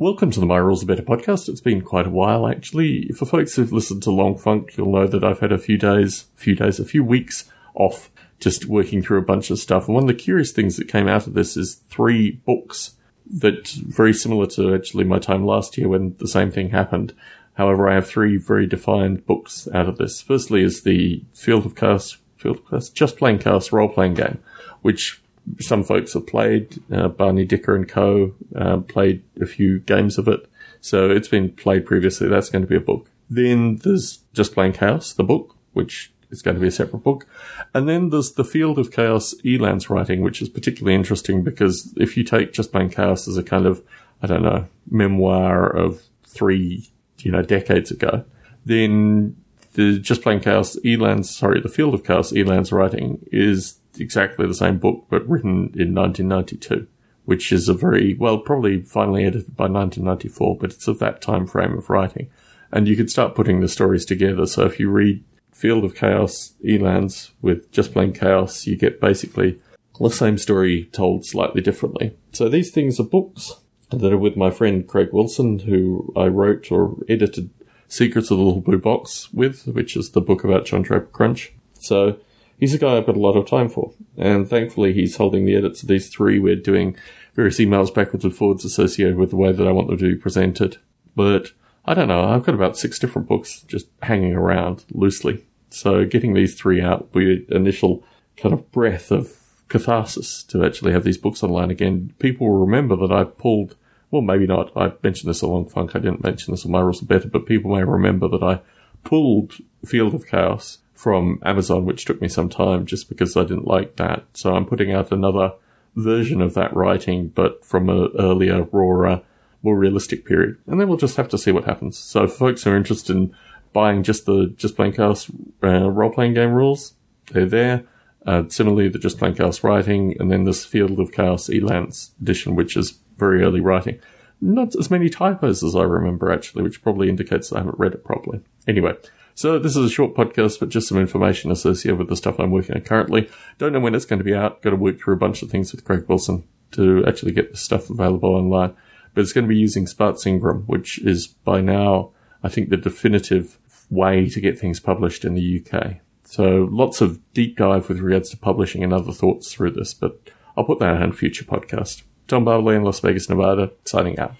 Welcome to the My Rules Are Better podcast. It's been quite a while, actually. For folks who've listened to Long Funk, you'll know that I've had a few days, few days, a few weeks off just working through a bunch of stuff. And one of the curious things that came out of this is three books that very similar to actually my time last year when the same thing happened. However, I have three very defined books out of this. Firstly is the Field of Chaos, Field of Chaos, Just Plain Chaos role playing game, which some folks have played. Uh, Barney Dicker and Co. Uh, played a few games of it. So it's been played previously. That's going to be a book. Then there's Just Plain Chaos, the book, which is going to be a separate book. And then there's the Field of Chaos Elan's writing, which is particularly interesting because if you take Just Plain Chaos as a kind of, I don't know, memoir of three, you know, decades ago, then the Just Plain Chaos Elan's, sorry, the Field of Chaos Elan's writing is exactly the same book, but written in 1992, which is a very, well, probably finally edited by 1994, but it's of that time frame of writing. And you could start putting the stories together. So if you read Field of Chaos Elan's with just plain chaos, you get basically the same story told slightly differently. So these things are books that are with my friend Craig Wilson, who I wrote or edited Secrets of the Little Blue Box with, which is the book about John Draper Crunch. So he's a guy I've got a lot of time for. And thankfully, he's holding the edits of these three. We're doing various emails backwards and forwards associated with the way that I want them to be presented. But I don't know. I've got about six different books just hanging around loosely. So getting these three out will be initial kind of breath of catharsis to actually have these books online again. People will remember that I pulled, well, maybe not. I mentioned this along funk. I didn't mention this on my rules better, but people may remember that I pulled Field of Chaos from Amazon, which took me some time just because I didn't like that. So I'm putting out another version of that writing, but from an earlier, rawer, more realistic period. And then we'll just have to see what happens. So folks who are interested in buying just the Just Plain Chaos uh, role playing game rules, they're there. Uh, similarly, the Just Plain Chaos writing, and then this Field of Chaos Elance edition, which is very early writing. Not as many typos as I remember, actually, which probably indicates I haven't read it properly. Anyway, so this is a short podcast, but just some information associated with the stuff I'm working on currently. Don't know when it's going to be out. Got to work through a bunch of things with Craig Wilson to actually get this stuff available online. But it's going to be using Sparts Ingram, which is by now, I think, the definitive way to get things published in the UK. So lots of deep dive with regards to publishing and other thoughts through this, but I'll put that a future podcast. Tom Bartley in Las Vegas, Nevada, signing out.